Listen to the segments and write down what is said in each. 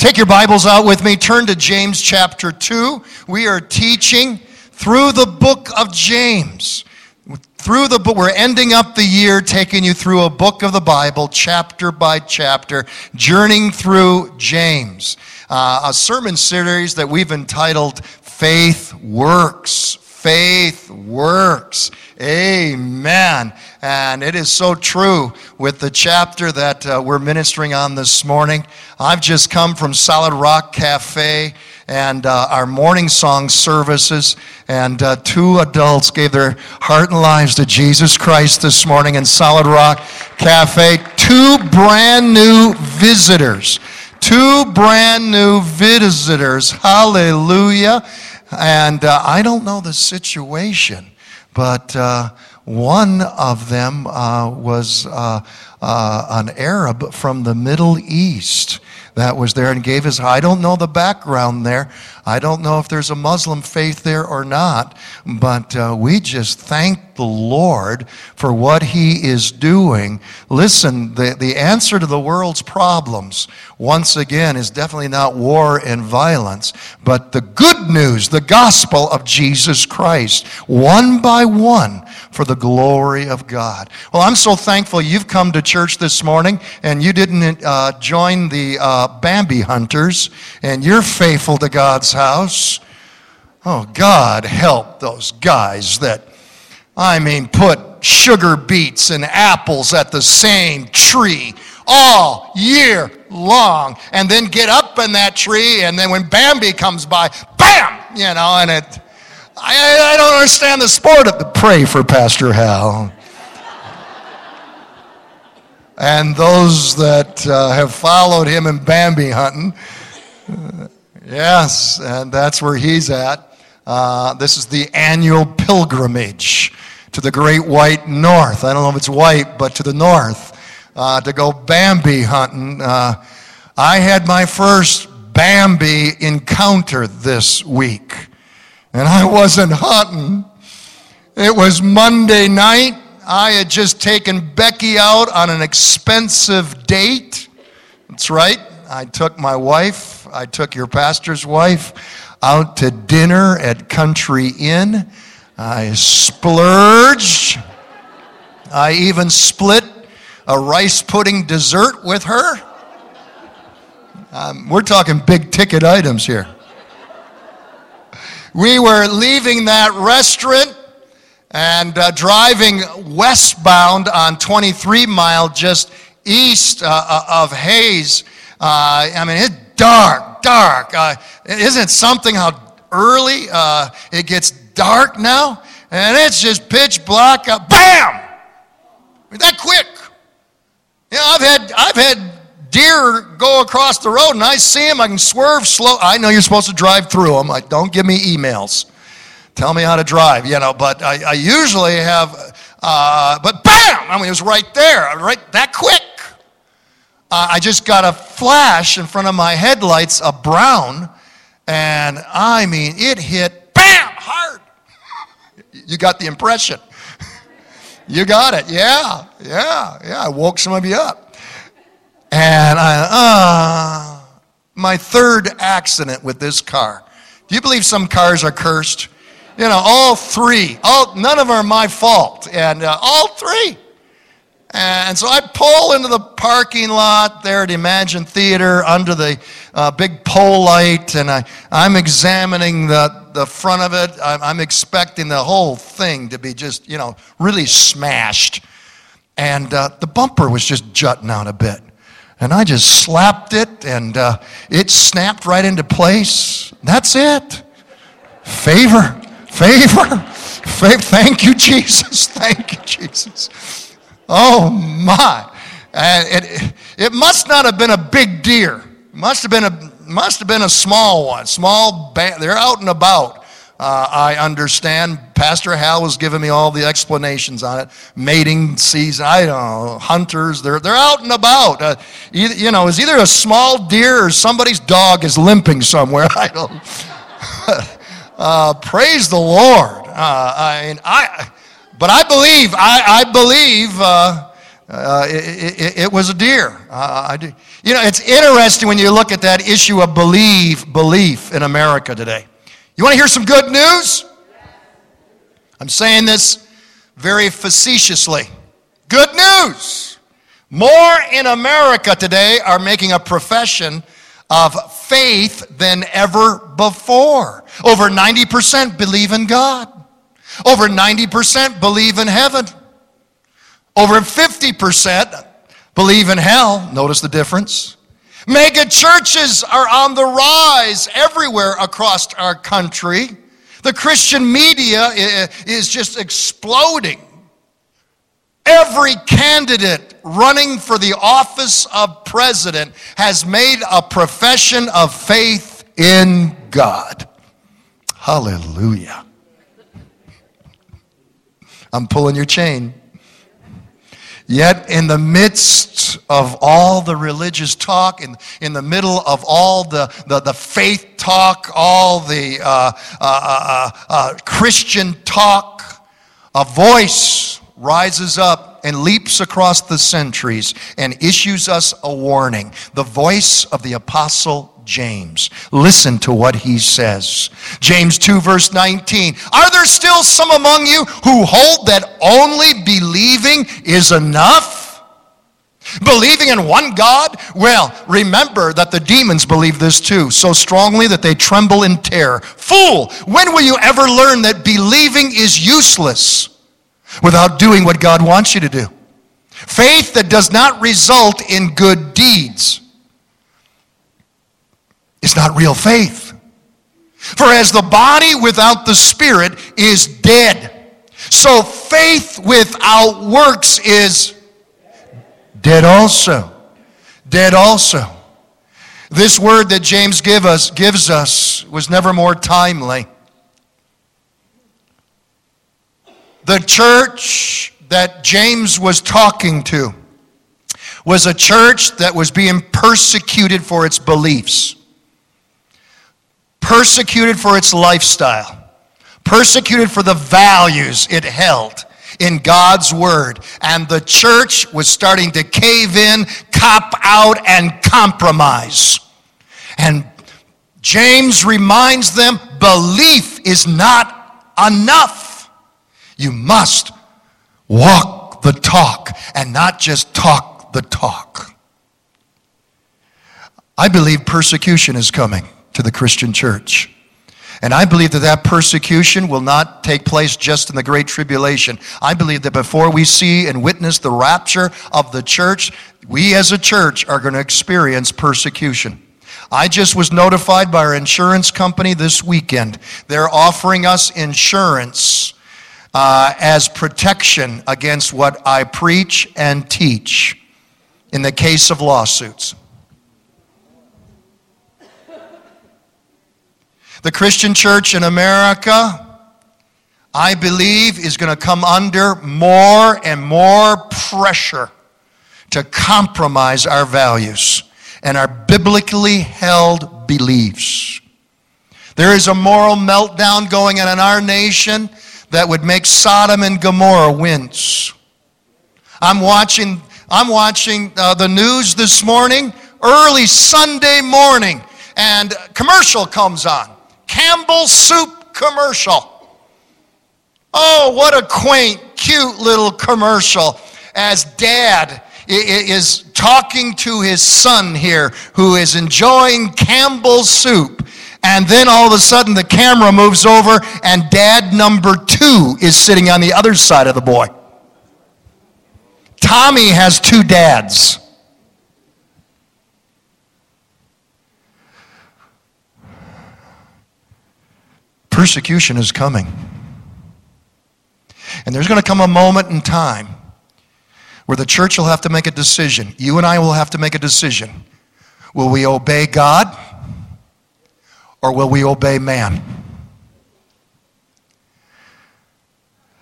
Take your Bibles out with me. Turn to James chapter 2. We are teaching through the book of James. Through the book, we're ending up the year taking you through a book of the Bible, chapter by chapter, journeying through James. Uh, a sermon series that we've entitled Faith Works. Faith Works. Amen. And it is so true with the chapter that uh, we're ministering on this morning. I've just come from Solid Rock Cafe and uh, our morning song services, and uh, two adults gave their heart and lives to Jesus Christ this morning in Solid Rock Cafe. Two brand new visitors. Two brand new visitors. Hallelujah. And uh, I don't know the situation, but uh, one of them uh, was uh, uh, an Arab from the Middle East that was there and gave his. I don't know the background there. I don't know if there's a Muslim faith there or not, but uh, we just thank the Lord for what He is doing. Listen, the, the answer to the world's problems, once again, is definitely not war and violence, but the good news, the gospel of Jesus Christ, one by one, for the glory of God. Well, I'm so thankful you've come to church this morning and you didn't uh, join the uh, Bambi hunters, and you're faithful to God's house. Oh, God help those guys that, I mean, put sugar beets and apples at the same tree all year long and then get up in that tree and then when Bambi comes by, bam, you know, and it, I, I don't understand the sport of the pray for Pastor Hal. and those that uh, have followed him in Bambi hunting, uh, yes, and that's where he's at. Uh, this is the annual pilgrimage to the great white north. I don't know if it's white, but to the north uh, to go Bambi hunting. Uh, I had my first Bambi encounter this week, and I wasn't hunting. It was Monday night. I had just taken Becky out on an expensive date. That's right. I took my wife, I took your pastor's wife out to dinner at Country Inn. I splurged. I even split a rice pudding dessert with her. Um, we're talking big ticket items here. We were leaving that restaurant and uh, driving westbound on 23 mile just east uh, uh of Hayes. Uh, I mean, it's dark, dark. Uh, isn't it something how early uh, it gets dark now? And it's just pitch black. bam! That quick. You know, I've had, I've had deer go across the road and I see them. I can swerve slow. I know you're supposed to drive through them. Like, don't give me emails. Tell me how to drive, you know. But I, I usually have, uh, but bam! I mean, it was right there, right that quick. Uh, I just got a flash in front of my headlights, a brown, and I mean, it hit bam hard. you got the impression. You got it. Yeah, yeah, yeah. I woke some of you up. And I, uh, my third accident with this car. Do you believe some cars are cursed? You know, all three. All, none of them are my fault. And uh, all three. And so I pull into the parking lot there at Emagine Theater under the uh, big pole light, and I, I'm examining the, the front of it. I'm, I'm expecting the whole thing to be just, you know, really smashed. And uh, the bumper was just jutting out a bit. And I just slapped it, and uh, it snapped right into place. That's it. Favor, favor, favor. Thank you, Jesus. Thank you, Jesus. Oh my. It, it must not have been a big deer. Must have been a, must have been a small one. Small, they're out and about. Uh, I understand. Pastor Hal was giving me all the explanations on it. Mating season, I don't know, hunters, they're, they're out and about. Uh, either, you know, it's either a small deer or somebody's dog is limping somewhere. I don't. uh, praise the Lord. Uh, I mean, I, but I believe, I, I believe uh, uh, it, it, it, was a deer. I do. You know, it's interesting when you look at that issue of believe, belief in America today. You want to hear some good news? I'm saying this very facetiously. Good news! More in America today are making a profession of faith than ever before. Over 90% believe in God. Over 90% believe in heaven. Over 50% believe in hell. Notice the difference. Mega churches are on the rise everywhere across our country. The Christian media is just exploding. Every candidate running for the office of president has made a profession of faith in God. Hallelujah. I'm pulling your chain. Yet, in the midst of all the religious talk, in, in the middle of all the, the, the faith talk, all the uh, uh, uh, uh, Christian talk, a voice rises up and leaps across the centuries and issues us a warning. The voice of the Apostle James. Listen to what he says. James 2, verse 19. Are there still some among you who hold that only believing is enough? Believing in one God? Well, remember that the demons believe this too, so strongly that they tremble in terror. Fool, when will you ever learn that believing is useless without doing what God wants you to do? Faith that does not result in good deeds is not real faith. For as the body without the spirit is dead, so faith without works is dead also. Dead also. This word that James give us, gives us was never more timely. The church that James was talking to was a church that was being persecuted for its beliefs persecuted for its lifestyle, persecuted for the values it held in God's word. And the church was starting to cave in, cop out, and compromise. And James reminds them belief is not enough. You must walk the talk and not just talk the talk. I believe persecution is coming to the Christian church. And I believe that that persecution will not take place just in the Great Tribulation. I believe that before we see and witness the rapture of the church, we as a church are going to experience persecution. I just was notified by our insurance company this weekend. They're offering us insurance uh, as protection against what I preach and teach in the case of lawsuits. The Christian church in America, I believe, is going to come under more and more pressure to compromise our values and our biblically held beliefs. There is a moral meltdown going on in our nation that would make Sodom and Gomorrah wince. I'm watching, I'm watching uh, the news this morning, early Sunday morning, and commercial comes on. Campbell soup commercial. Oh, what a quaint, cute little commercial as dad is talking to his son here who is enjoying Campbell's soup. And then all of a sudden the camera moves over and dad number two is sitting on the other side of the boy. Tommy has two dads. Persecution is coming. And there's going to come a moment in time where the church will have to make a decision. You and I will have to make a decision. Will we obey God or will we obey man?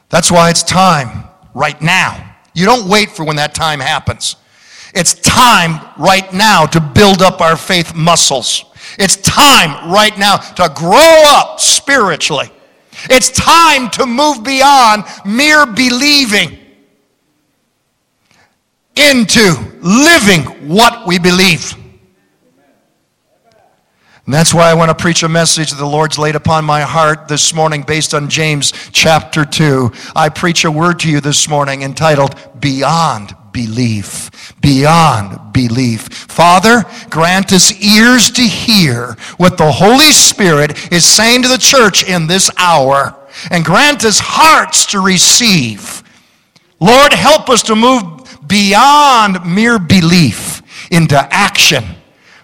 That's why it's time right now. You don't wait for when that time happens. It's time right now to build up our faith muscles. It's time right now to grow up spiritually. It's time to move beyond mere believing. into living what we believe. And that's why I want to preach a message that the Lord's laid upon my heart this morning based on James chapter 2. I preach a word to you this morning entitled Beyond Belief. Beyond belief. Father, grant us ears to hear what the Holy Spirit is saying to the church in this hour, and grant us hearts to receive. Lord, help us to move beyond mere belief into action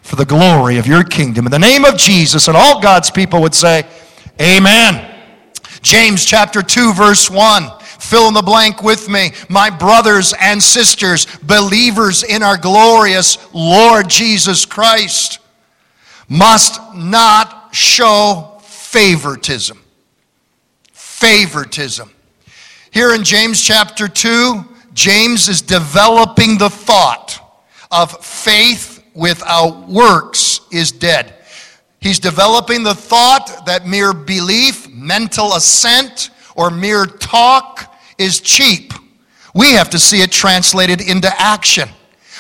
for the glory of your kingdom. In the name of Jesus, and all God's people would say, Amen. James chapter 2, verse 1. Fill in the blank with me. My brothers and sisters, believers in our glorious Lord Jesus Christ, must not show favoritism. Favoritism. Here in James chapter 2, James is developing the thought of faith without works is dead. He's developing the thought that mere belief, mental assent, or mere talk is cheap. We have to see it translated into action.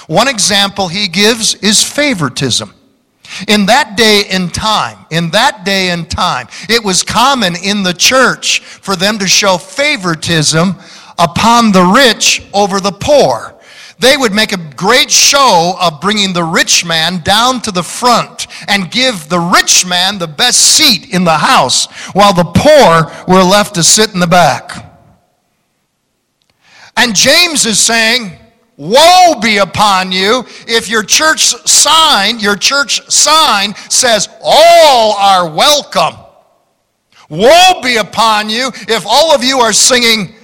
One example he gives is favoritism. In that day and time, in that day and time, it was common in the church for them to show favoritism upon the rich over the poor they would make a great show of bringing the rich man down to the front and give the rich man the best seat in the house while the poor were left to sit in the back. And James is saying, Woe be upon you if your church sign, your church sign says, All are welcome. Woe be upon you if all of you are singing,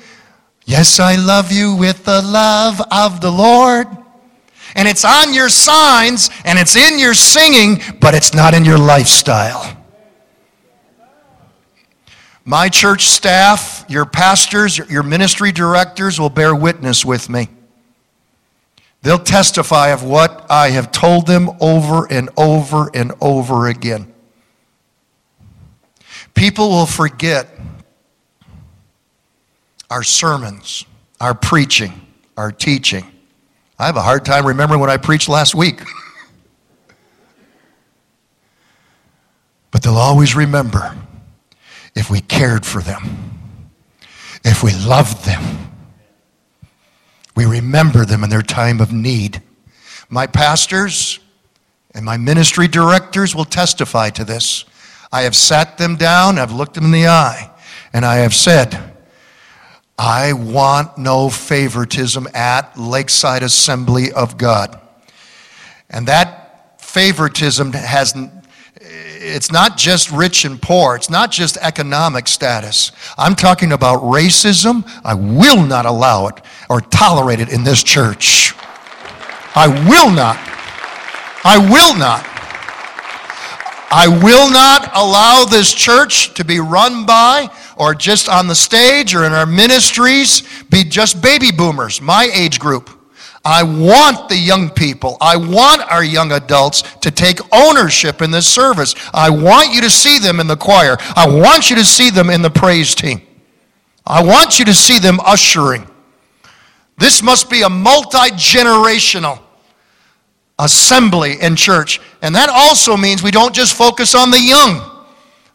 Yes, I love you with the love of the Lord. And it's on your signs and it's in your singing, but it's not in your lifestyle. My church staff, your pastors, your ministry directors will bear witness with me. They'll testify of what I have told them over and over and over again. People will forget our sermons, our preaching, our teaching. I have a hard time remembering what I preached last week. but they'll always remember if we cared for them, if we loved them, we remember them in their time of need. My pastors and my ministry directors will testify to this. I have sat them down, I've looked them in the eye, and I have said, I want no favoritism at Lakeside Assembly of God. And that favoritism has it's not just rich and poor. It's not just economic status. I'm talking about racism. I will not allow it or tolerate it in this church. I will not. I will not. I will not allow this church to be run by or just on the stage or in our ministries be just baby boomers, my age group. I want the young people, I want our young adults to take ownership in this service. I want you to see them in the choir. I want you to see them in the praise team. I want you to see them ushering. This must be a multi generational assembly in church. And that also means we don't just focus on the young.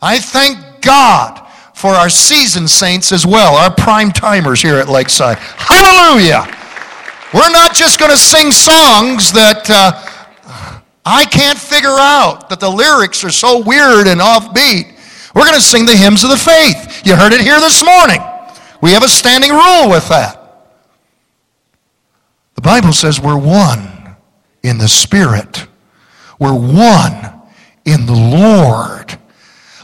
I thank God for our seasoned saints as well, our prime timers here at Lakeside. Hallelujah! We're not just going to sing songs that uh, I can't figure out, that the lyrics are so weird and offbeat. We're going to sing the hymns of the faith. You heard it here this morning. We have a standing rule with that. The Bible says we're one in the Spirit. We're one in the Lord.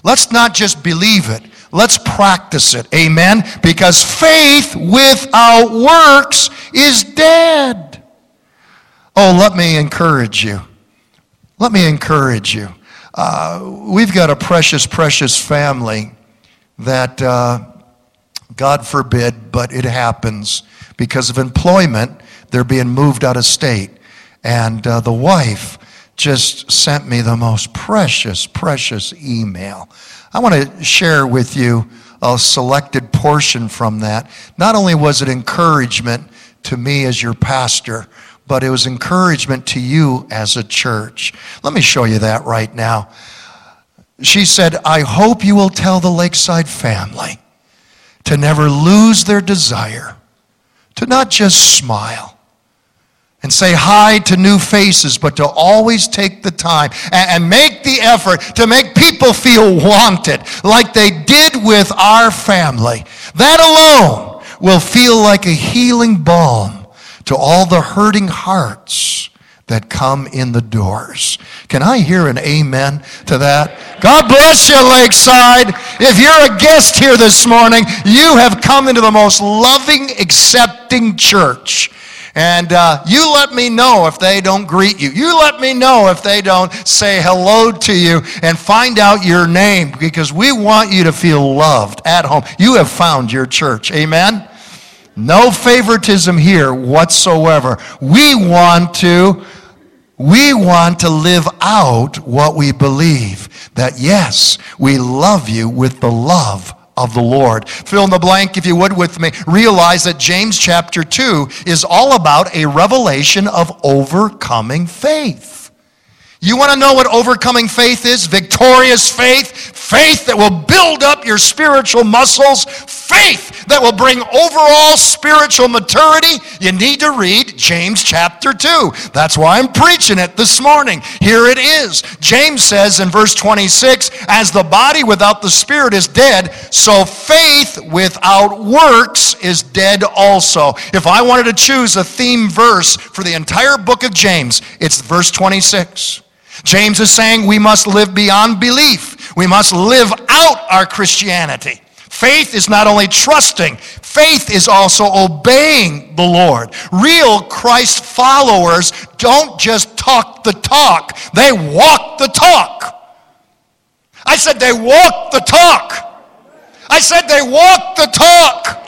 Let's not just believe it, Let's practice it. Amen? Because faith without works is dead. Oh, let me encourage you. Let me encourage you. Uh, we've got a precious, precious family that, uh, God forbid, but it happens because of employment, they're being moved out of state. And uh, the wife just sent me the most precious, precious email. I want to share with you a selected portion from that. Not only was it encouragement to me as your pastor, but it was encouragement to you as a church. Let me show you that right now. She said, I hope you will tell the Lakeside family to never lose their desire, to not just smile and say hi to new faces, but to always take the time and, make the effort to make people feel wanted, like they did with our family. That alone will feel like a healing balm to all the hurting hearts that come in the doors. Can I hear an amen to that? God bless you, Lakeside. If you're a guest here this morning, you have come into the most loving, accepting church. And uh, you let me know if they don't greet you. You let me know if they don't say hello to you and find out your name because we want you to feel loved at home. You have found your church. Amen? No favoritism here whatsoever. We want to we want to live out what we believe. That yes, we love you with the love of the Lord. Fill in the blank, if you would, with me. Realize that James chapter 2 is all about a revelation of overcoming faith. You want to know what overcoming faith is? Victorious faith, faith that will build up your spiritual muscles, faith that will bring overall spiritual maturity. You need to read James chapter 2. That's why I'm preaching it this morning. Here it is. James says in verse 26 As the body without the spirit is dead, so faith without works is dead also. If I wanted to choose a theme verse for the entire book of James, it's verse 26. James is saying we must live beyond belief. We must live out our Christianity. Faith is not only trusting, faith is also obeying the Lord. Real Christ followers don't just talk the talk, they walk the talk. I said they walk the talk. I said they walk the talk.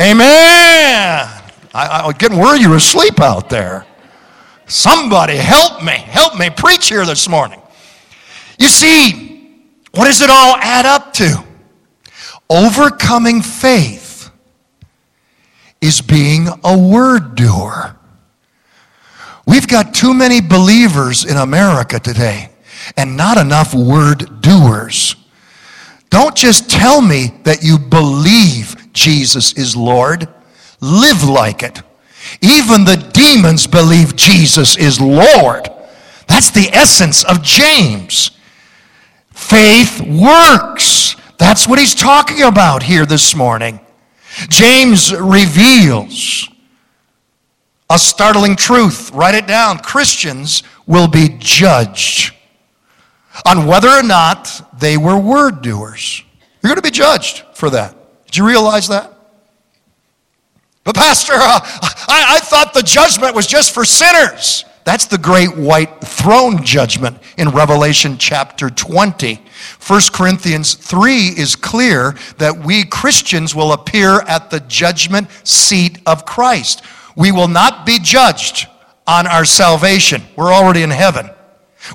Amen. I, I was getting worried you were asleep out there. Somebody help me. Help me preach here this morning. You see, what does it all add up to? Overcoming faith is being a word doer. We've got too many believers in America today and not enough word doers. Don't just tell me that you believe Jesus is Lord, live like it. Even the demons believe Jesus is Lord. That's the essence of James. Faith works. That's what he's talking about here this morning. James reveals a startling truth. Write it down. Christians will be judged on whether or not they were word doers. You're going to be judged for that. Did you realize that? But, Pastor, uh, I, I thought the judgment was just for sinners. That's the great white throne judgment in Revelation chapter 20. 1 Corinthians 3 is clear that we Christians will appear at the judgment seat of Christ. We will not be judged on our salvation. We're already in heaven.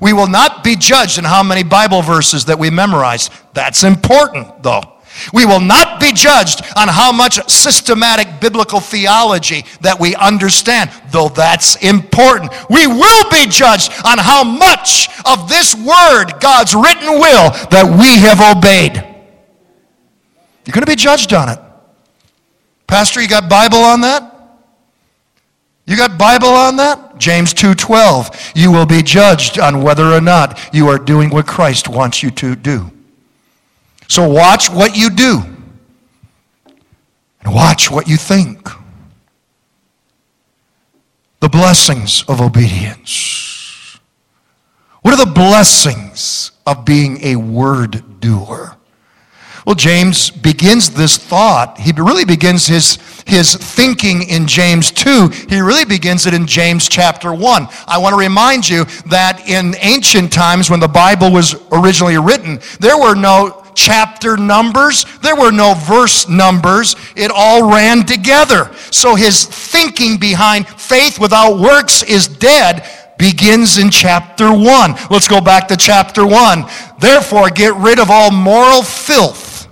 We will not be judged in how many Bible verses that we memorized. That's important, though. We will not be judged on how much systematic biblical theology that we understand, though that's important. We will be judged on how much of this word, God's written will, that we have obeyed. You're going to be judged on it. Pastor, you got Bible on that? You got Bible on that? James 2:12. You will be judged on whether or not you are doing what Christ wants you to do. So watch what you do and watch what you think. The blessings of obedience. What are the blessings of being a word doer? Well, James begins this thought. He really begins his, his thinking in James 2. He really begins it in James chapter 1. I want to remind you that in ancient times when the Bible was originally written, there were no chapter numbers. There were no verse numbers. It all ran together. So his thinking behind faith without works is dead begins in chapter 1. Let's go back to chapter 1. Therefore, get rid of all moral filth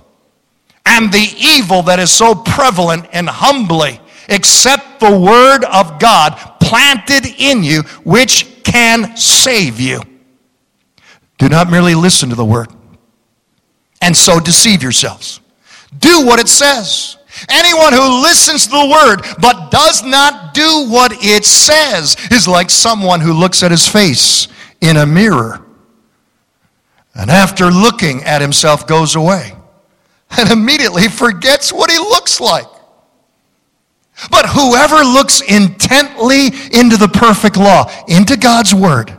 and the evil that is so prevalent and humbly accept the word of God planted in you, which can save you. Do not merely listen to the word and so deceive yourselves. Do what it says. Anyone who listens to the word but does not do what it says is like someone who looks at his face in a mirror and after looking at himself goes away and immediately forgets what he looks like. But whoever looks intently into the perfect law, into God's word,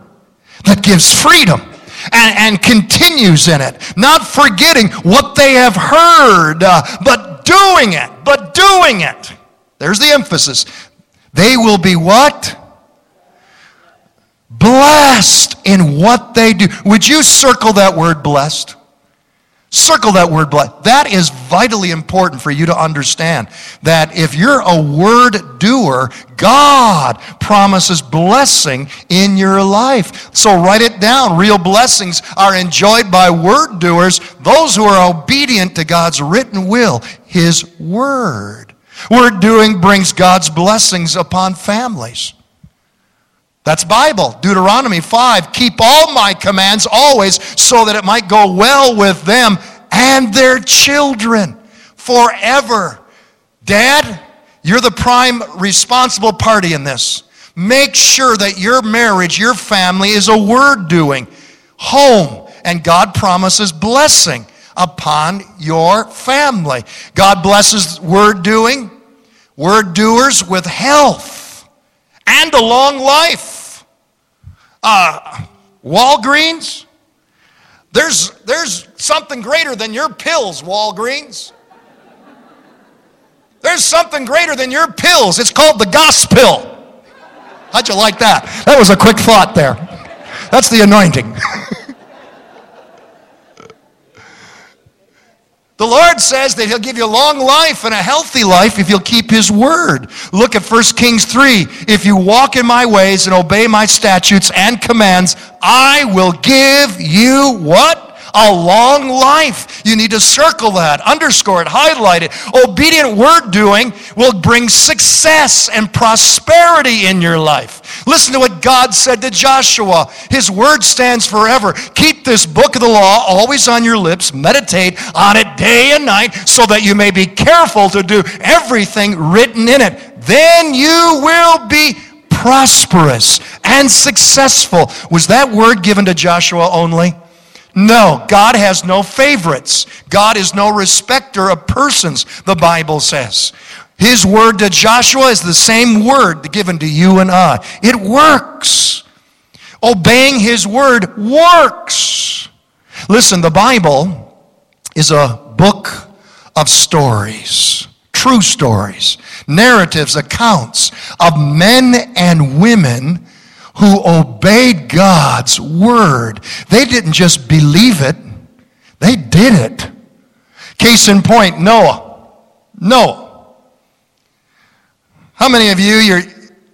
that gives freedom and, and continues in it, not forgetting what they have heard, uh, but doing it, but doing it. There's the emphasis. They will be what? Blessed in what they do. Would you circle that word blessed? Circle that word blessed. That is vitally important for you to understand that if you're a word doer, God promises blessing in your life. So write it down. Real blessings are enjoyed by word doers, those who are obedient to God's written will, His word. Word doing brings God's blessings upon families. That's Bible. Deuteronomy 5 Keep all my commands always so that it might go well with them and their children forever. Dad, you're the prime responsible party in this. Make sure that your marriage, your family is a word doing home, and God promises blessing upon your family. God blesses word doing, word doers with health and a long life. Uh, Walgreens, there's, there's something greater than your pills, Walgreens. There's something greater than your pills. It's called the gospel. How'd you like that? That was a quick thought there. That's the anointing. The Lord says that He'll give you a long life and a healthy life if you'll keep His word. Look at 1 Kings 3. If you walk in my ways and obey my statutes and commands, I will give you what? A long life. You need to circle that, underscore it, highlight it. Obedient word doing will bring success and prosperity in your life. Listen to what God said to Joshua. His word stands forever. Keep this book of the law always on your lips. Meditate on it day and night so that you may be careful to do everything written in it. Then you will be prosperous and successful. Was that word given to Joshua only? No, God has no favorites. God is no respecter of persons, the Bible says. His word to Joshua is the same word given to you and I. It works. Obeying his word works. Listen, the Bible is a book of stories, true stories, narratives, accounts of men and women who obeyed God's word. They didn't just believe it, they did it. Case in point, Noah. Noah. How many of you, you're,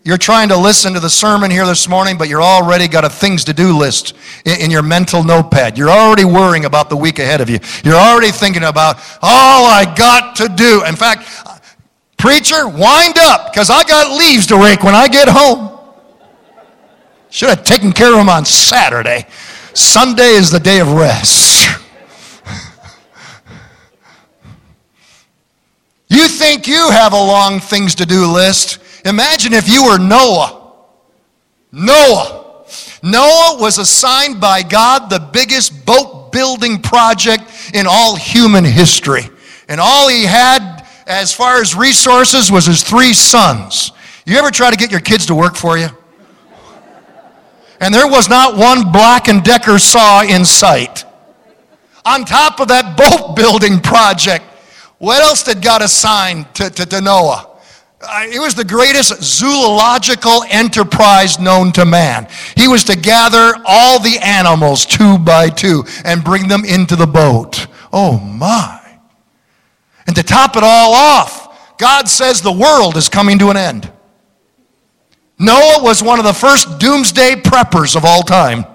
you're trying to listen to the sermon here this morning, but you're already got a things to do list in, your mental notepad. You're already worrying about the week ahead of you. You're already thinking about all I got to do. In fact, preacher, wind up because I got leaves to rake when I get home. Should have taken care of them on Saturday. Sunday is the day of rest. you think you have a long things to do list. Imagine if you were Noah. Noah. Noah was assigned by God the biggest boat building project in all human history. And all he had as far as resources was his three sons. You ever try to get your kids to work for you? And there was not one Black & Decker saw in sight. On top of that boat building project, what else did God assign to, to, to Noah? Uh, it was the greatest zoological enterprise known to man. He was to gather all the animals two by two and bring them into the boat. Oh my. And to top it all off, God says the world is coming to an end. Noah was one of the first doomsday preppers of all time.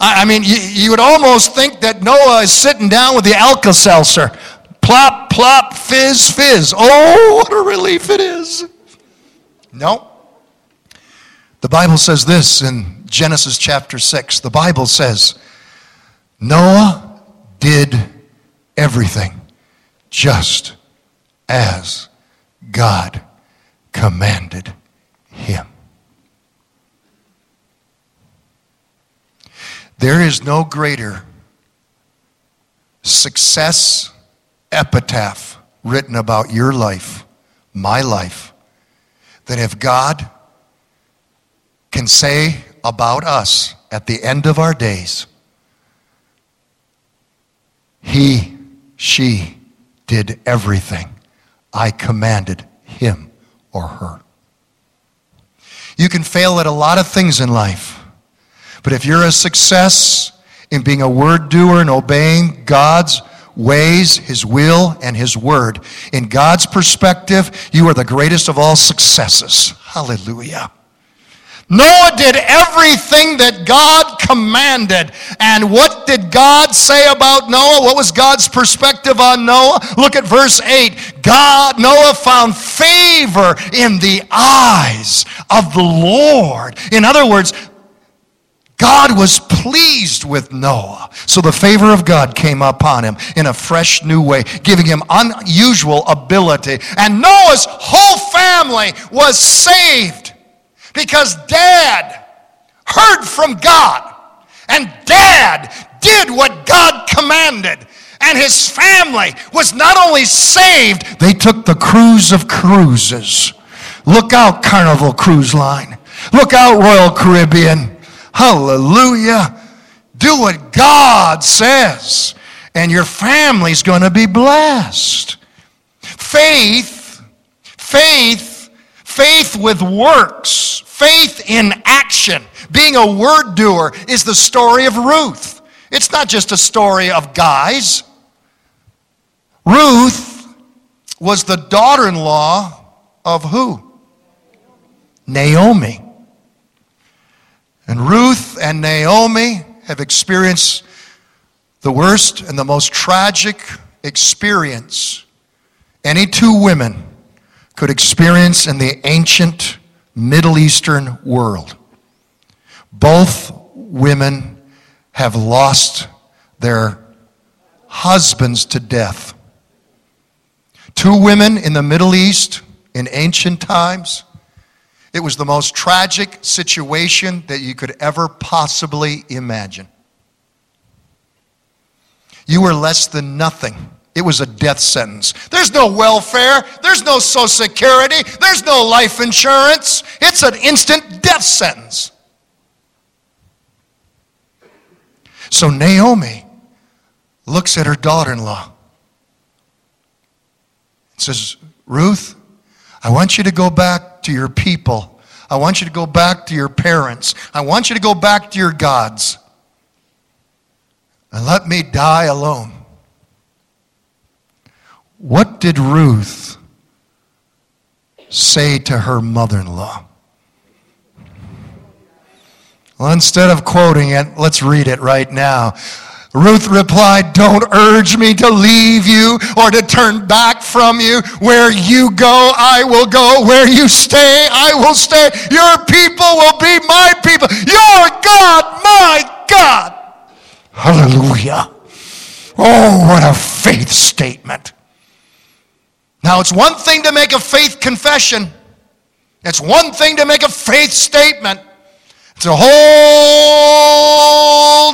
I, mean, you, you would almost think that Noah is sitting down with the Alka Seltzer. Plop, plop, fizz, fizz. Oh, what a relief it is. No. The Bible says this in Genesis chapter 6. The Bible says, Noah did everything just as God commanded him. There is no greater success epitaph written about your life, my life, than if God can say about us at the end of our days, He, she did everything I commanded him or her. You can fail at a lot of things in life, but if you're a success in being a word doer and obeying God's ways, His will, and His word, in God's perspective, you are the greatest of all successes. Hallelujah. Noah did everything that God commanded. And what did God say about Noah? What was God's perspective on Noah? Look at verse 8. God, Noah found favor in the eyes of the Lord. In other words, God was pleased with Noah. So the favor of God came upon him in a fresh new way, giving him unusual ability. And Noah's whole family was saved because dad heard from God and dad did what God commanded. And his family was not only saved, they took the cruise of cruises. Look out, Carnival Cruise Line. Look out, Royal Caribbean. Hallelujah. Do what God says, and your family's going to be blessed. Faith, faith Faith with works, faith in action, being a word doer is the story of Ruth. It's not just a story of guys. Ruth was the daughter in law of who? Naomi. And Ruth and Naomi have experienced the worst and the most tragic experience any two women could experience in the ancient Middle Eastern world. Both women have lost their husbands to death. Two women in the Middle East in ancient times. It was the most tragic situation that you could ever possibly imagine. You were less than nothing it was a death sentence. There's no welfare. There's no social security. There's no life insurance. It's an instant death sentence. So Naomi looks at her daughter in law and says, Ruth, I want you to go back to your people. I want you to go back to your parents. I want you to go back to your gods. And let me die alone. What did Ruth say to her mother in law? Well, instead of quoting it, let's read it right now. Ruth replied, Don't urge me to leave you or to turn back from you. Where you go, I will go. Where you stay, I will stay. Your people will be my people. Your God, my God. Hallelujah. Oh, what a faith statement. Now, it's one thing to make a faith confession, it's one thing to make a faith statement. It's a whole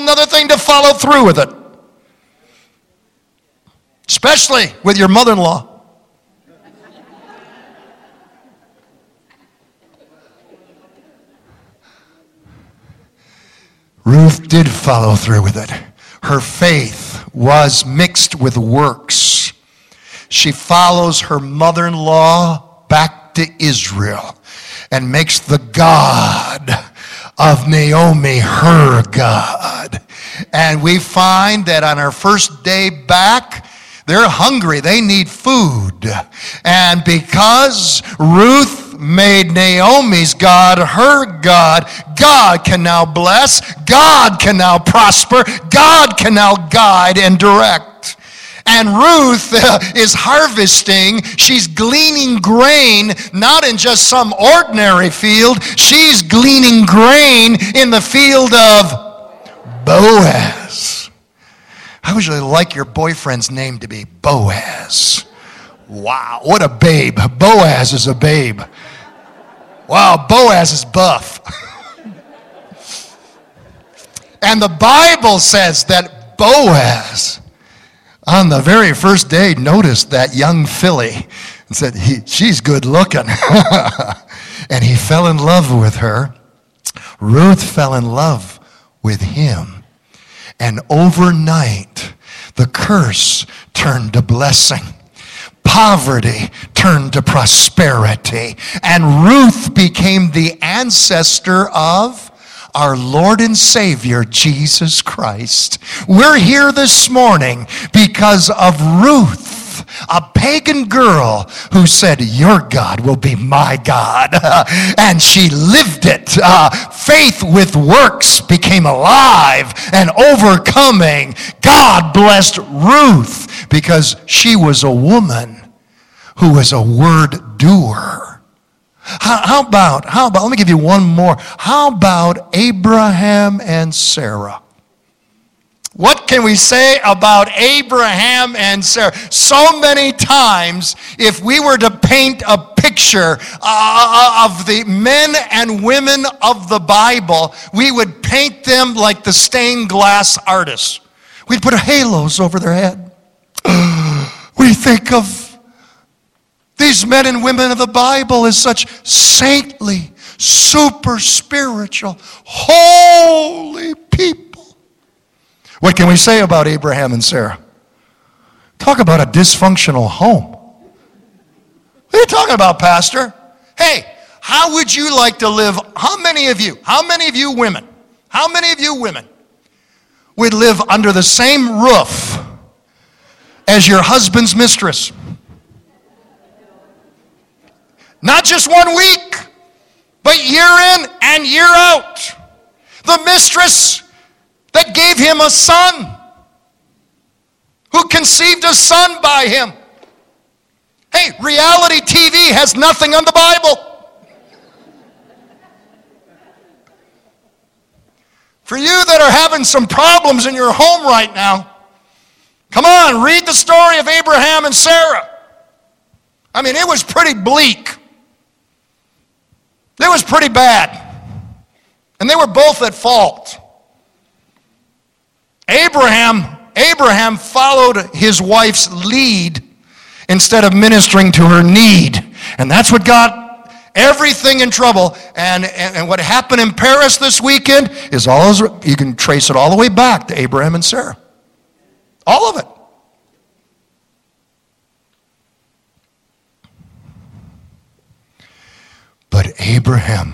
another thing to follow through with it, especially with your mother in law. Ruth did follow through with it. Her faith was mixed with works. She follows her mother in law back to Israel and makes the God of Naomi her God. And we find that on our first day back, they're hungry. They need food. And because Ruth made Naomi's God her God, God can now bless, God can now prosper, God can now guide and direct. And Ruth uh, is harvesting. She's gleaning grain, not in just some ordinary field. She's gleaning grain in the field of Boaz. How would you like your boyfriend's name to be Boaz? Wow, what a babe. Boaz is a babe. Wow, Boaz is buff. and the Bible says that Boaz, on the very first day, noticed that young filly and said, he, She's good looking. and he fell in love with her. Ruth fell in love with him. And overnight, the curse turned to blessing poverty turned to prosperity. And Ruth became the ancestor of our Lord and Savior, Jesus Christ. We're here this morning because of Ruth a pagan girl who said, Your God will be my God. and she lived it. Uh, faith with works became alive and overcoming. God blessed Ruth because she was a woman who was a word doer. How, how, about, how about, let me give you one more. How about Abraham and Sarah? What can we say about Abraham and Sarah? So many times, if we were to paint a picture uh, uh, of the men and women of the Bible, we would paint them like the stained glass artists. We'd put halos over their head. We think of these men and women of the Bible as such saintly, super spiritual, holy people. What can we say about Abraham and Sarah? Talk about a dysfunctional home. What are you talking about, Pastor? Hey, how would you like to live? How many of you, how many of you women, how many of you women would live under the same roof as your husband's mistress? Not just one week, but year in and year out. The mistress that gave him a son, who conceived a son by him. Hey, reality TV has nothing on the Bible. For you that are having some problems in your home right now, come on, read the story of Abraham and Sarah. I mean, it was pretty bleak. It was pretty bad. And they were both at fault. Abraham, Abraham followed his wife's lead instead of ministering to her need. And that's what got everything in trouble. And, and, and what happened in Paris this weekend is all, you can trace it all the way back to Abraham and Sarah. All of it. But Abraham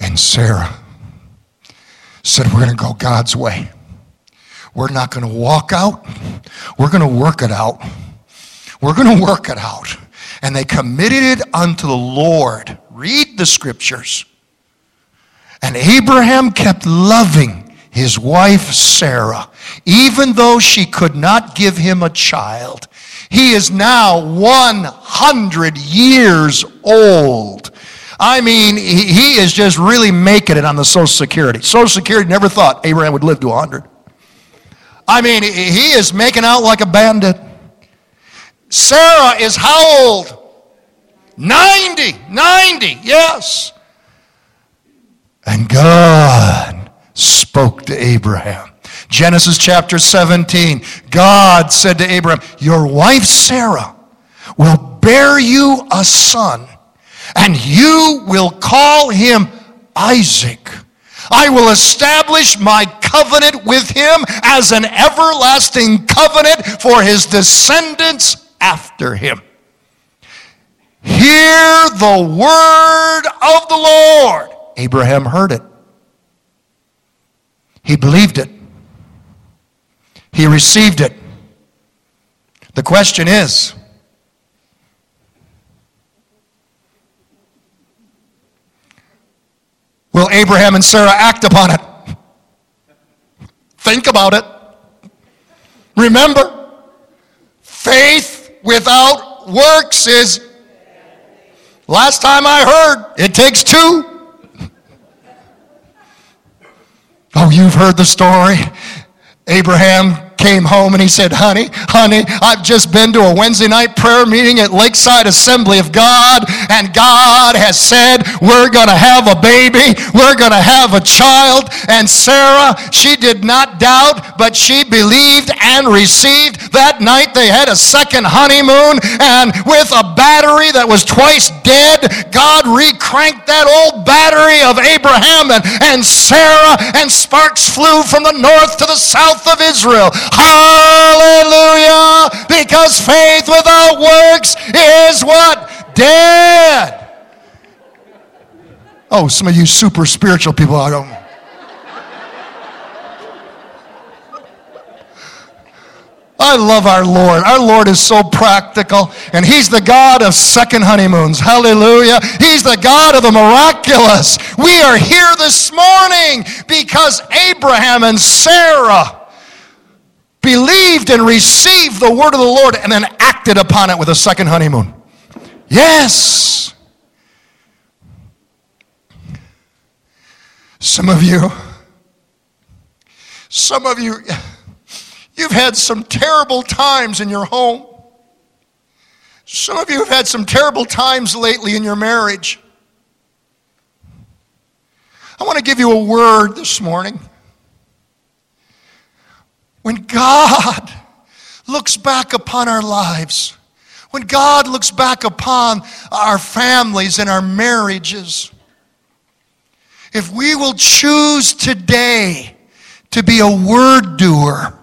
and Sarah said, We're going to go God's way. We're not going to walk out. We're going to work it out. We're going to work it out. And they committed it unto the Lord. Read the scriptures. And Abraham kept loving his wife Sarah, even though she could not give him a child. He is now 100 years old. I mean, he is just really making it on the Social Security. Social Security never thought Abraham would live to 100. I mean, he is making out like a bandit. Sarah is how old? 90. 90, yes. And God spoke to Abraham. Genesis chapter 17. God said to Abraham, Your wife Sarah will bear you a son, and you will call him Isaac. I will establish my covenant with him as an everlasting covenant for his descendants after him. Hear the word of the Lord. Abraham heard it. He believed it. He received it. The question is, will Abraham and Sarah act upon it? Think about it. Remember, faith without works is. Last time I heard, it takes two. Oh, you've heard the story. Abraham came home and he said, Honey, honey, I've just been to a Wednesday night prayer meeting at Lakeside Assembly of God, and God has said, We're going to have a baby, we're going to have a child. And Sarah, she did not doubt, but she believed and received. That night they had a second honeymoon, and with a battery that was twice dead, God recranked that old battery of Abraham and, and Sarah, and sparks flew from the north to the south of Israel. Hallelujah. Because faith without works is what? Dead. Oh, some of you super spiritual people, I don't. I love our Lord. Our Lord is so practical, and He's the God of second honeymoons. Hallelujah. He's the God of the miraculous. We are here this morning because Abraham and Sarah believed and received the word of the Lord and then acted upon it with a second honeymoon. Yes. Some of you, some of you, you've had some terrible times in your home. Some of you have had some terrible times lately in your marriage. I want to give you a word this morning. When God looks back upon our lives, when God looks back upon our families and our marriages, if we will choose today to be a word doer,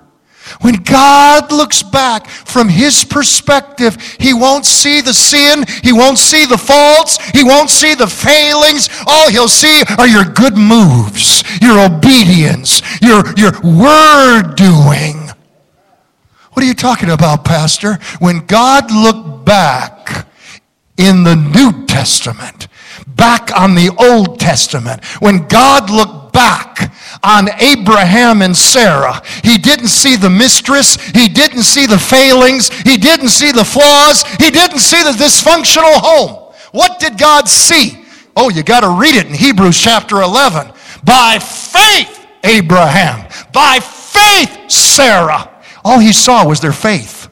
when God looks back from his perspective, he won't see the sin, he won't see the faults, he won't see the failings. All he'll see are your good moves, your obedience, your, your word doing. What are you talking about, Pastor? When God looked back in the New Testament, back on the Old Testament, when God looked back on Abraham and Sarah. He didn't see the mistress. He didn't see the failings. He didn't see the flaws. He didn't see the dysfunctional home. What did God see? Oh, you got to read it in Hebrews chapter 11. By faith, Abraham. By faith, Sarah. All he saw was their faith.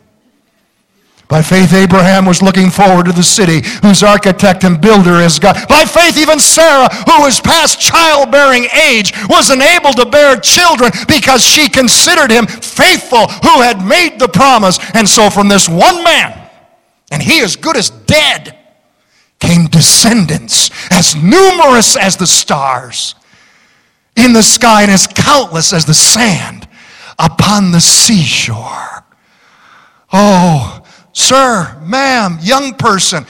By faith, Abraham was looking forward to the city whose architect and builder is God. By faith, even Sarah, who was past childbearing age, was unable to bear children because she considered him faithful who had made the promise. And so, from this one man, and he as good as dead, came descendants as numerous as the stars in the sky and as countless as the sand upon the seashore. Oh, Sir, ma'am, young person,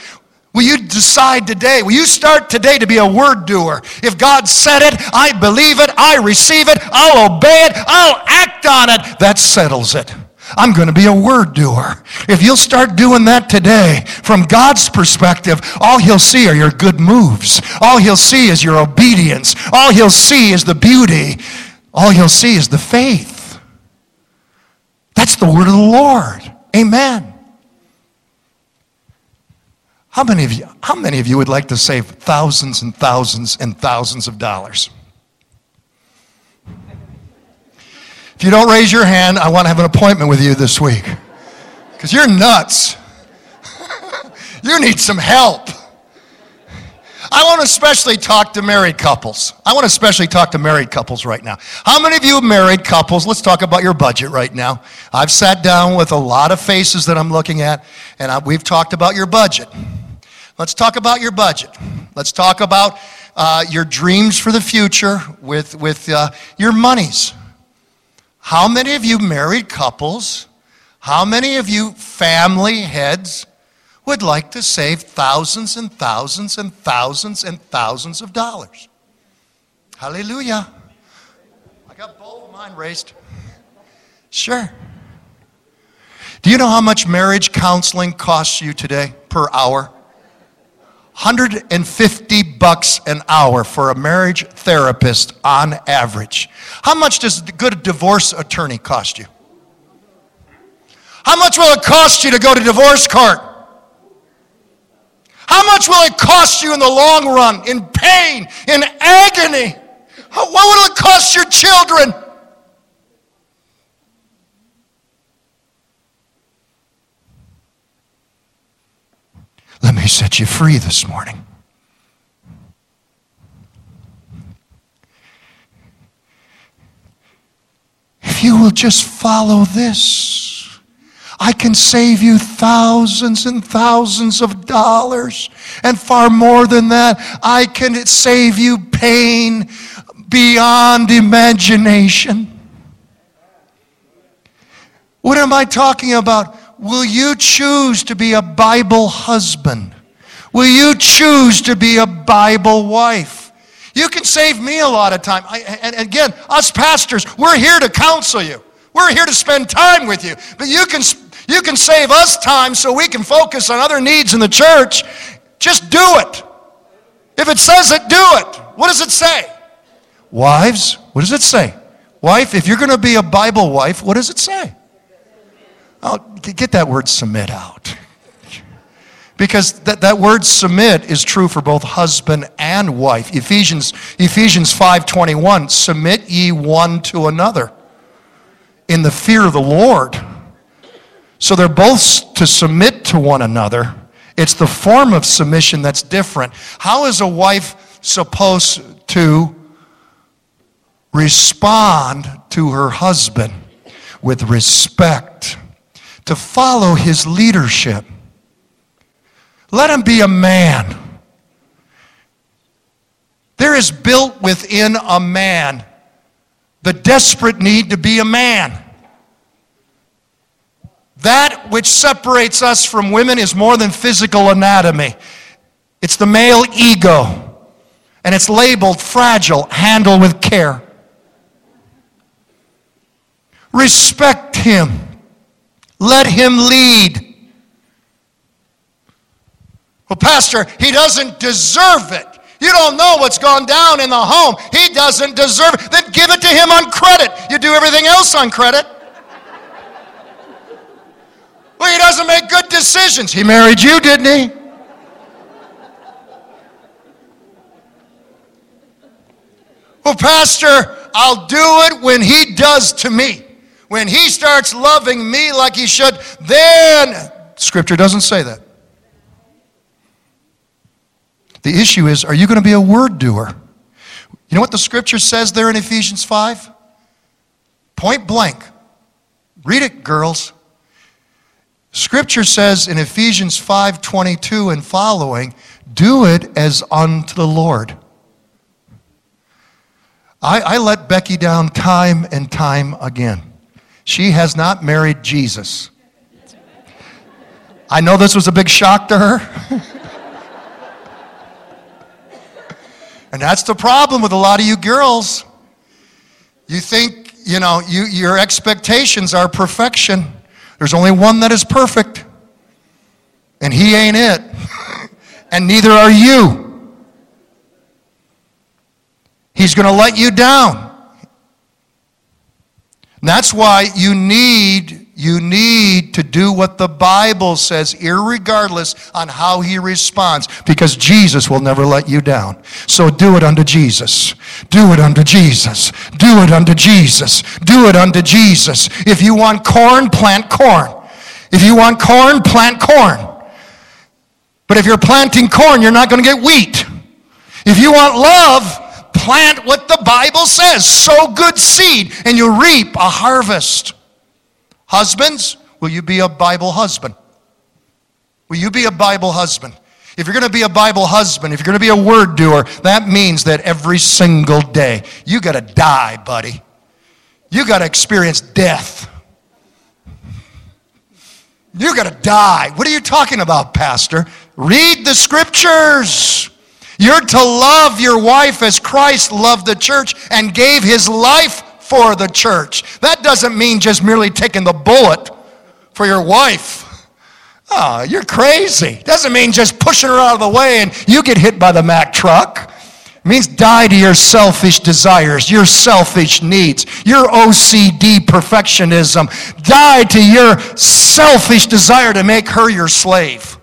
will you decide today? Will you start today to be a word doer? If God said it, I believe it, I receive it, I'll obey it, I'll act on it. That settles it. I'm going to be a word doer. If you'll start doing that today, from God's perspective, all he'll see are your good moves. All he'll see is your obedience. All he'll see is the beauty. All he'll see is the faith. That's the word of the Lord. Amen. How many of you, how many of you would like to save thousands and thousands and thousands of dollars? If you don't raise your hand, I want to have an appointment with you this week. Because you're nuts. you need some help. I want to especially talk to married couples. I want to especially talk to married couples right now. How many of you married couples? Let's talk about your budget right now. I've sat down with a lot of faces that I'm looking at, and I, we've talked about your budget. Let's talk about your budget. Let's talk about uh, your dreams for the future with, with uh, your monies. How many of you married couples, how many of you family heads would like to save thousands and thousands and thousands and thousands of dollars? Hallelujah. I got both of mine raised. Sure. Do you know how much marriage counseling costs you today per hour? 150 bucks an hour for a marriage therapist on average. How much does a good divorce attorney cost you? How much will it cost you to go to divorce court? How much will it cost you in the long run, in pain, in agony? What will it cost your children? Let me set you free this morning. If you will just follow this, I can save you thousands and thousands of dollars. And far more than that, I can save you pain beyond imagination. What am I talking about? Will you choose to be a Bible husband? Will you choose to be a Bible wife? You can save me a lot of time. I, and again, us pastors, we're here to counsel you. We're here to spend time with you. But you can, you can save us time so we can focus on other needs in the church. Just do it. If it says it, do it. What does it say? Wives, what does it say? Wife, if you're going to be a Bible wife, what does it say? Oh, get that word submit out. Because that, that word submit is true for both husband and wife. Ephesians, Ephesians 5.21, submit ye one to another in the fear of the Lord. So they're both to submit to one another. It's the form of submission that's different. How is a wife supposed to respond to her husband? With respect to follow his leadership. Let him be a man. There is built within a man the desperate need to be a man. That which separates us from women is more than physical anatomy. It's the male ego. And it's labeled fragile, handle with care. Respect him. Let him lead. Well, Pastor, he doesn't deserve it. You don't know what's gone down in the home. He doesn't deserve it. Then give it to him on credit. You do everything else on credit. Well, he doesn't make good decisions. He married you, didn't he? Well, Pastor, I'll do it when he does to me. When he starts loving me like he should, then Scripture doesn't say that. The issue is are you going to be a word doer? You know what the Scripture says there in Ephesians 5? Point blank. Read it, girls. Scripture says in Ephesians 5:22 and following, do it as unto the Lord. I, I let Becky down time and time again. She has not married Jesus. I know this was a big shock to her. and that's the problem with a lot of you girls. You think, you know, you, your expectations are perfection. There's only one that is perfect, and he ain't it. and neither are you. He's going to let you down. And that's why you need, you need to do what the Bible says, irregardless on how he responds, because Jesus will never let you down. So do it unto Jesus. Do it unto Jesus. Do it unto Jesus. Do it unto Jesus. If you want corn, plant corn. If you want corn, plant corn. But if you're planting corn, you're not going to get wheat. If you want love, plant what the Bible says. Sow good seed, and you reap a harvest. Husbands, will you be a Bible husband? Will you be a Bible husband? If you're going to be a Bible husband, if you're going to be a word doer, that means that every single day you got to die, buddy. You got to experience death. You got to die. What are you talking about, Pastor? Read the scriptures. You're to love your wife as Christ loved the church and gave his life for the church. That doesn't mean just merely taking the bullet for your wife. Oh, you're crazy. Doesn't mean just pushing her out of the way and you get hit by the Mack truck. It means die to your selfish desires, your selfish needs, your OCD perfectionism. Die to your selfish desire to make her your slave.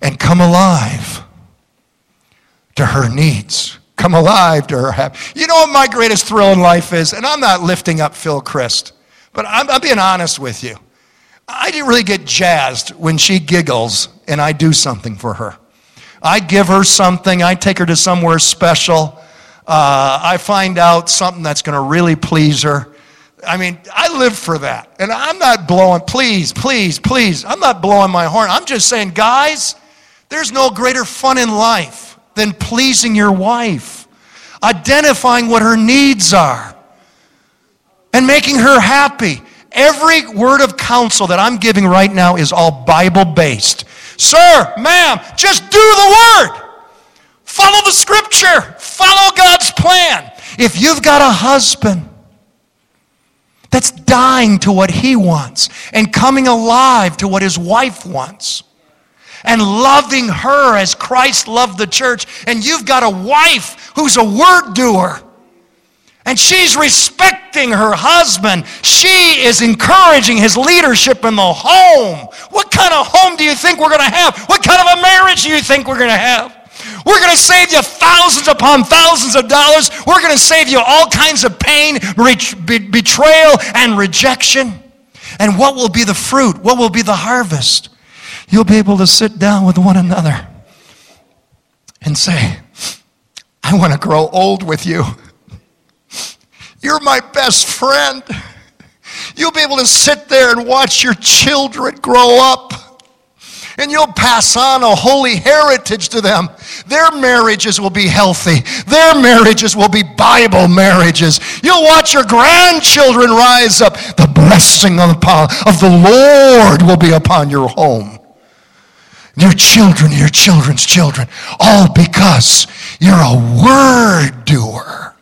And come alive to her needs. Come alive to her. You know what my greatest thrill in life is? And I'm not lifting up Phil Christ, but I'm, I'm being honest with you. I really get jazzed when she giggles and I do something for her. I give her something, I take her to somewhere special. Uh, I find out something that's going to really please her. I mean, I live for that. And I'm not blowing, please, please, please. I'm not blowing my horn. I'm just saying, guys, there's no greater fun in life than pleasing your wife, identifying what her needs are, and making her happy. Every word of counsel that I'm giving right now is all Bible based. Sir, ma'am, just do the word. Follow the scripture. Follow God's plan. If you've got a husband that's dying to what he wants and coming alive to what his wife wants, and loving her as Christ loved the church. And you've got a wife who's a word doer. And she's respecting her husband. She is encouraging his leadership in the home. What kind of home do you think we're going to have? What kind of a marriage do you think we're going to have? We're going to save you thousands upon thousands of dollars. We're going to save you all kinds of pain, betrayal, and rejection. And what will be the fruit? What will be the harvest? You'll be able to sit down with one another and say, I want to grow old with you. You're my best friend. You'll be able to sit there and watch your children grow up. And you'll pass on a holy heritage to them. Their marriages will be healthy. Their marriages will be Bible marriages. You'll watch your grandchildren rise up. The blessing of the Lord will be upon your home your children, your children's children, all because you're a word doer.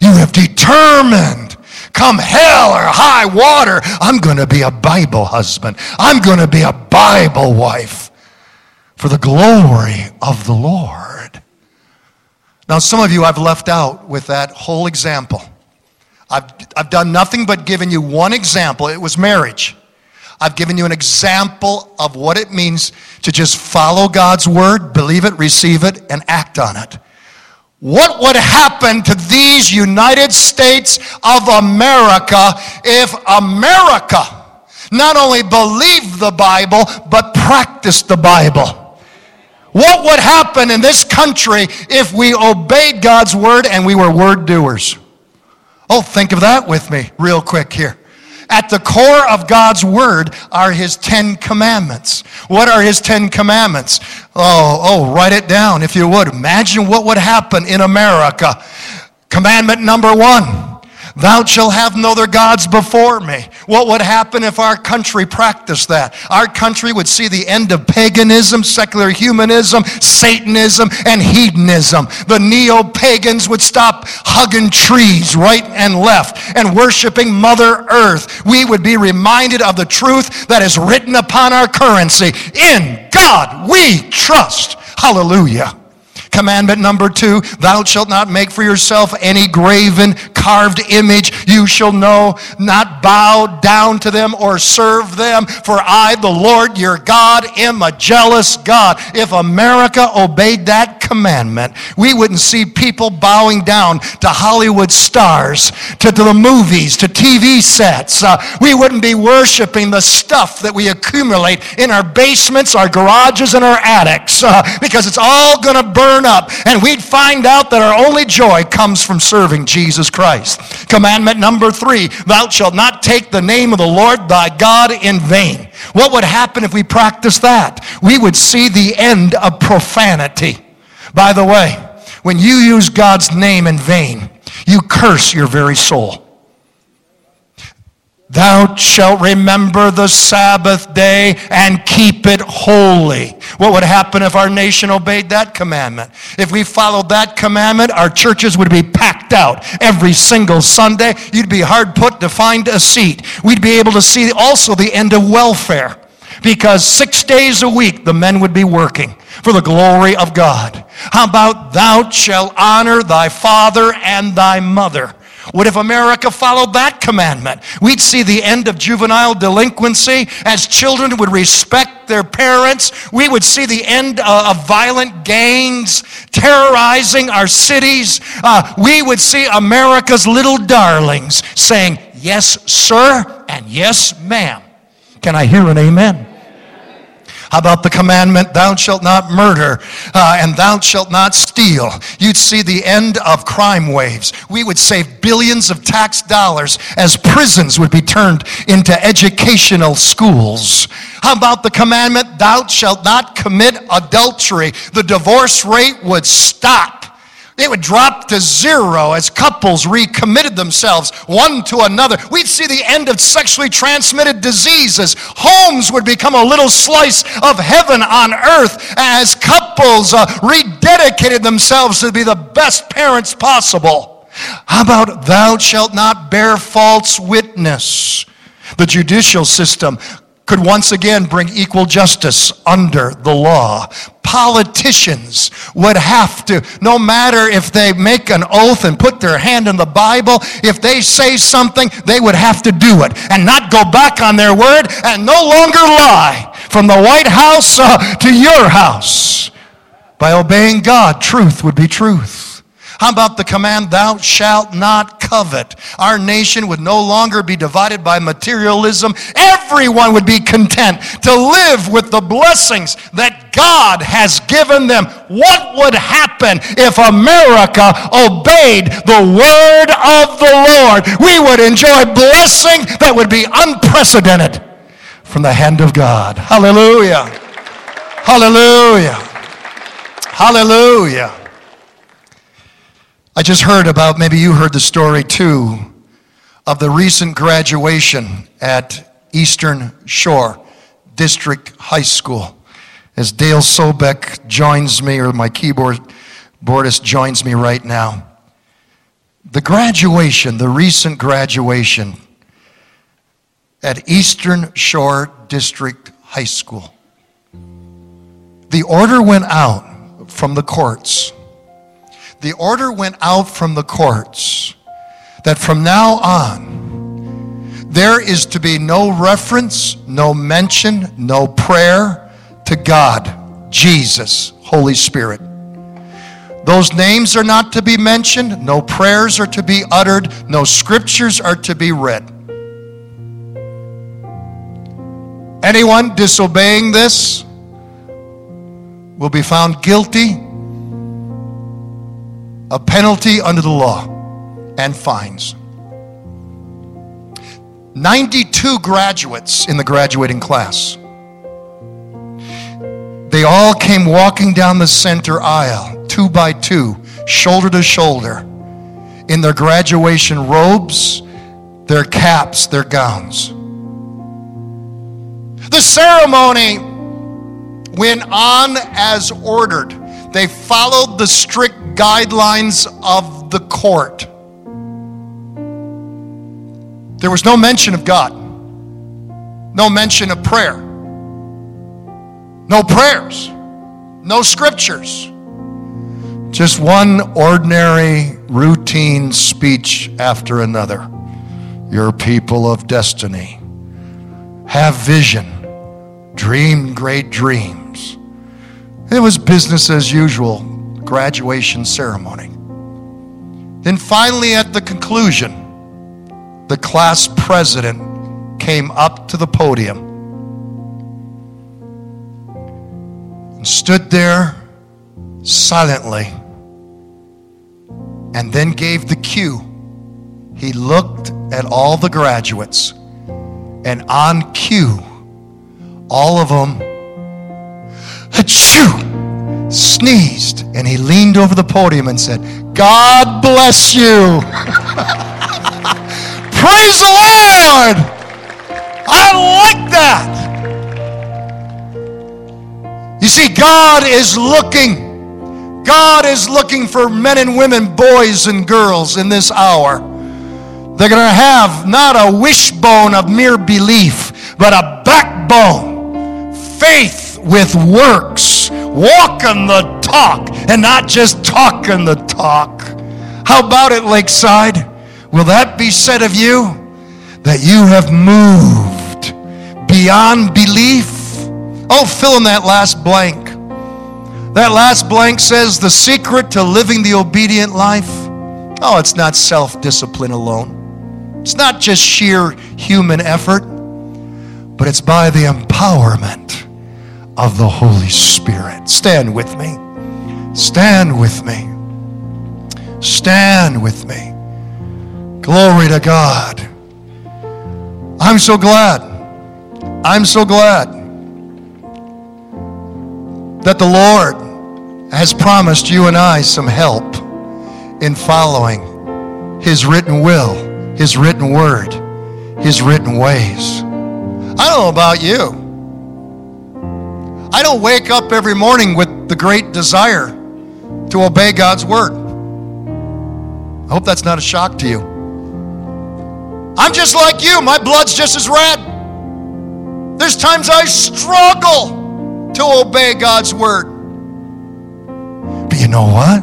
You have determined, come hell or high water, I'm going to be a Bible husband. I'm going to be a Bible wife for the glory of the Lord. Now, some of you I've left out with that whole example. I've, I've done nothing but given you one example. It was marriage. I've given you an example of what it means to just follow God's word, believe it, receive it, and act on it. What would happen to these United States of America if America not only believed the Bible, but practiced the Bible? What would happen in this country if we obeyed God's word and we were word doers? Oh, think of that with me real quick here. At the core of God's word are his Ten Commandments. What are his Ten Commandments? Oh, oh, write it down if you would. Imagine what would happen in America. Commandment number one Thou shalt have no other gods before me. What would happen if our country practiced that? Our country would see the end of paganism, secular humanism, Satanism, and hedonism. The neo pagans would stop hugging trees right and left and worshiping Mother Earth. We would be reminded of the truth that is written upon our currency. In God we trust. Hallelujah. Commandment number two, thou shalt not make for yourself any graven, carved image. You shall know, not bow down to them or serve them. For I, the Lord your God, am a jealous God. If America obeyed that commandment, we wouldn't see people bowing down to Hollywood stars, to, to the movies, to TV sets. Uh, we wouldn't be worshiping the stuff that we accumulate in our basements, our garages, and our attics uh, because it's all going to burn burn up, and we'd find out that our only joy comes from serving Jesus Christ. Commandment number three Thou shalt not take the name of the Lord thy God in vain. What would happen if we practiced that? We would see the end of profanity. By the way, when you use God's name in vain, you curse your very soul. Thou shalt remember the Sabbath day and keep it holy. What would happen if our nation obeyed that commandment? If we followed that commandment, our churches would be packed out every single Sunday. You'd be hard put to find a seat. We'd be able to see also the end of welfare because six days a week the men would be working. for the glory of God. How about thou shalt honor thy father and thy mother? What if America followed that commandment? We'd see the end of juvenile delinquency as children would respect their parents. We would see the end uh, of violent gangs terrorizing our cities. Uh, we would see America's little darlings saying, Yes, sir, and yes, ma'am. Can I hear an amen? How about the commandment, thou shalt not murder uh, and thou shalt not steal? You'd see the end of crime waves. We would save billions of tax dollars as prisons would be turned into educational schools. How about the commandment, thou shalt not commit adultery? The divorce rate would stop. It would drop to zero as couples recommitted themselves one to another. We'd see the end of sexually transmitted diseases. Homes would become a little slice of heaven on earth as couples uh, rededicated themselves to be the best parents possible. How about thou shalt not bear false witness? The judicial system could once again bring equal justice under the law. Politicians would have to, no matter if they make an oath and put their hand in the Bible, if they say something, they would have to do it and not go back on their word and no longer lie from the White House uh, to your house. By obeying God, truth would be truth. How about the command, thou shalt not covet? Our nation would no longer be divided by materialism. Everyone would be content to live with the blessings that God has given them. What would happen if America obeyed the word of the Lord? We would enjoy blessing that would be unprecedented from the hand of God. Hallelujah. Hallelujah. Hallelujah. I just heard about, maybe you heard the story too, of the recent graduation at Eastern Shore District High School. As Dale Sobek joins me, or my keyboard boardist joins me right now. The graduation, the recent graduation at Eastern Shore District High School. The order went out from the courts the order went out from the courts that from now on, there is to be no reference, no mention, no prayer to God, Jesus, Holy Spirit. Those names are not to be mentioned, no prayers are to be uttered, no scriptures are to be read. Anyone disobeying this will be found guilty a penalty under the law and fines. 92 graduates in the graduating class. They all came walking down the center aisle, two by two, shoulder to shoulder, in their graduation robes, their caps, their gowns. The ceremony went on as ordered. They followed the strict guidelines of the court. There was no mention of God, no mention of prayer, no prayers, no scriptures. Just one ordinary, routine speech after another. Your people of destiny. Have vision. Dream great dreams. It was business as usual graduation ceremony. Then finally, at the conclusion, the class president came up to the podium and stood there silently and then gave the cue. He looked at all the graduates, and on cue, all of them, achoo! Sneezed and he leaned over the podium and said, God bless you. Praise the Lord. I like that. You see, God is looking. God is looking for men and women, boys and girls in this hour. They're going to have not a wishbone of mere belief, but a backbone, faith with works walking the talk and not just talking the talk. How about it, Lakeside? Will that be said of you? That you have moved beyond belief? Oh, fill in that last blank. That last blank says the secret to living the obedient life. Oh, it's not self discipline alone. It's not just sheer human effort, but it's by the empowerment of the Holy Spirit. Stand with me. Stand with me. Stand with me. Glory to God. I'm so glad. I'm so glad that the Lord has promised you and I some help in following His written will, His written word, His written ways. I don't know about you. I don't wake up every morning with the great desire to obey God's word. I hope that's not a shock to you. I'm just like you. My blood's just as red. There's times I struggle to obey God's word. But you know what?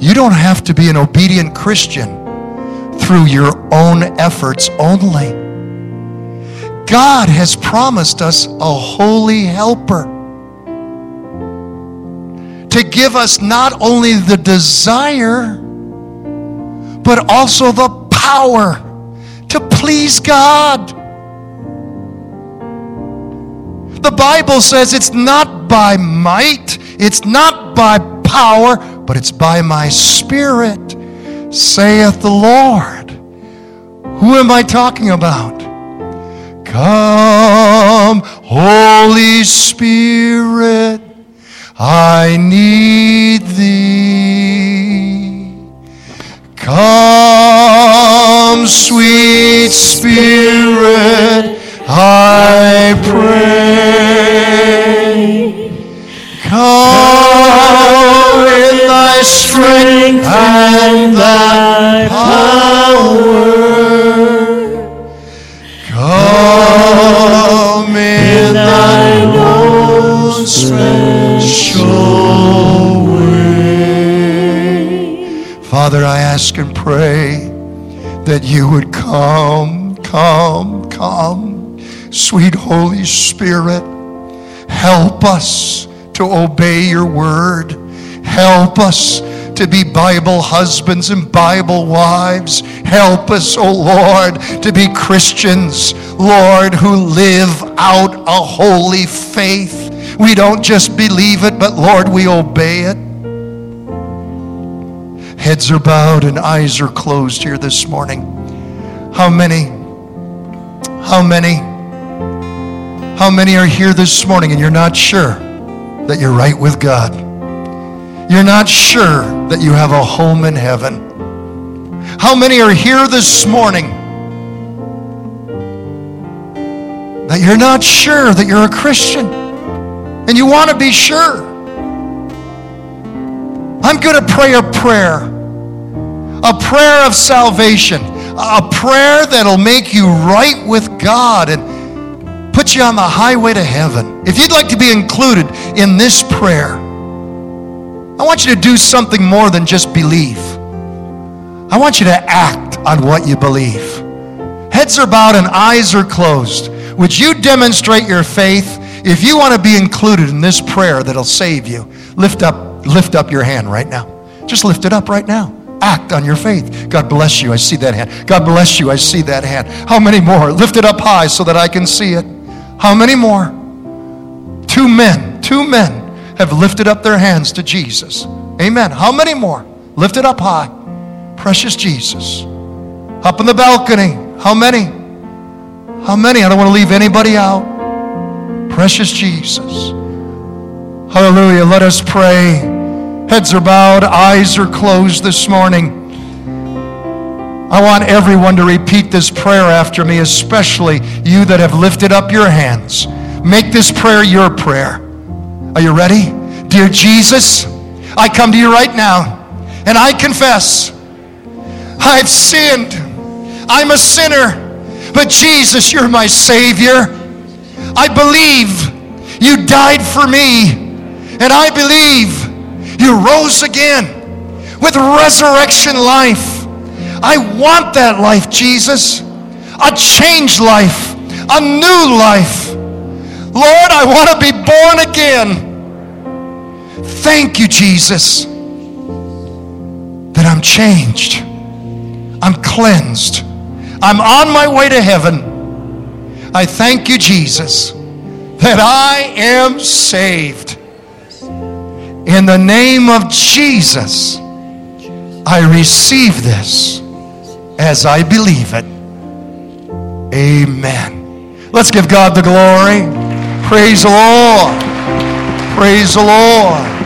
You don't have to be an obedient Christian through your own efforts only. God has promised us a holy helper to give us not only the desire, but also the power to please God. The Bible says it's not by might, it's not by power, but it's by my spirit, saith the Lord. Who am I talking about? Come, Holy Spirit, I need thee. Come, sweet Spirit, us to obey your word. Help us to be Bible husbands and Bible wives. Help us, oh Lord, to be Christians, Lord, who live out a holy faith. We don't just believe it, but Lord, we obey it. Heads are bowed and eyes are closed here this morning. How many? How many? How many are here this morning and you're not sure that you're right with God? You're not sure that you have a home in heaven. How many are here this morning that you're not sure that you're a Christian and you want to be sure? I'm going to pray a prayer, a prayer of salvation, a prayer that'll make you right with God and put you on the highway to heaven. If you'd like to be included in this prayer, I want you to do something more than just believe. I want you to act on what you believe. Heads are bowed and eyes are closed. Would you demonstrate your faith? If you want to be included in this prayer that'll save you, lift up, lift up your hand right now. Just lift it up right now. Act on your faith. God bless you. I see that hand. God bless you. I see that hand. How many more? Lift it up high so that I can see it. How many more? Two men. Two men have lifted up their hands to Jesus. Amen. How many more? Lift it up high. Precious Jesus. Up in the balcony. How many? How many? I don't want to leave anybody out. Precious Jesus. Hallelujah. Let us pray. Heads are bowed, eyes are closed this morning. I want everyone to repeat this prayer after me, especially you that have lifted up your hands. Make this prayer your prayer. Are you ready? Dear Jesus, I come to you right now and I confess I've sinned. I'm a sinner. But Jesus, you're my Savior. I believe You died for me, and I believe you rose again with resurrection life. I want that life, Jesus. A changed life, a new life. Lord, I want to be born again. Thank you, Jesus, that I'm changed. I'm cleansed. I'm on my way to heaven. I thank you, Jesus, that I am saved. In the name of Jesus, I receive this as I believe it. Amen. Let's give God the glory. Praise the Lord. Praise the Lord.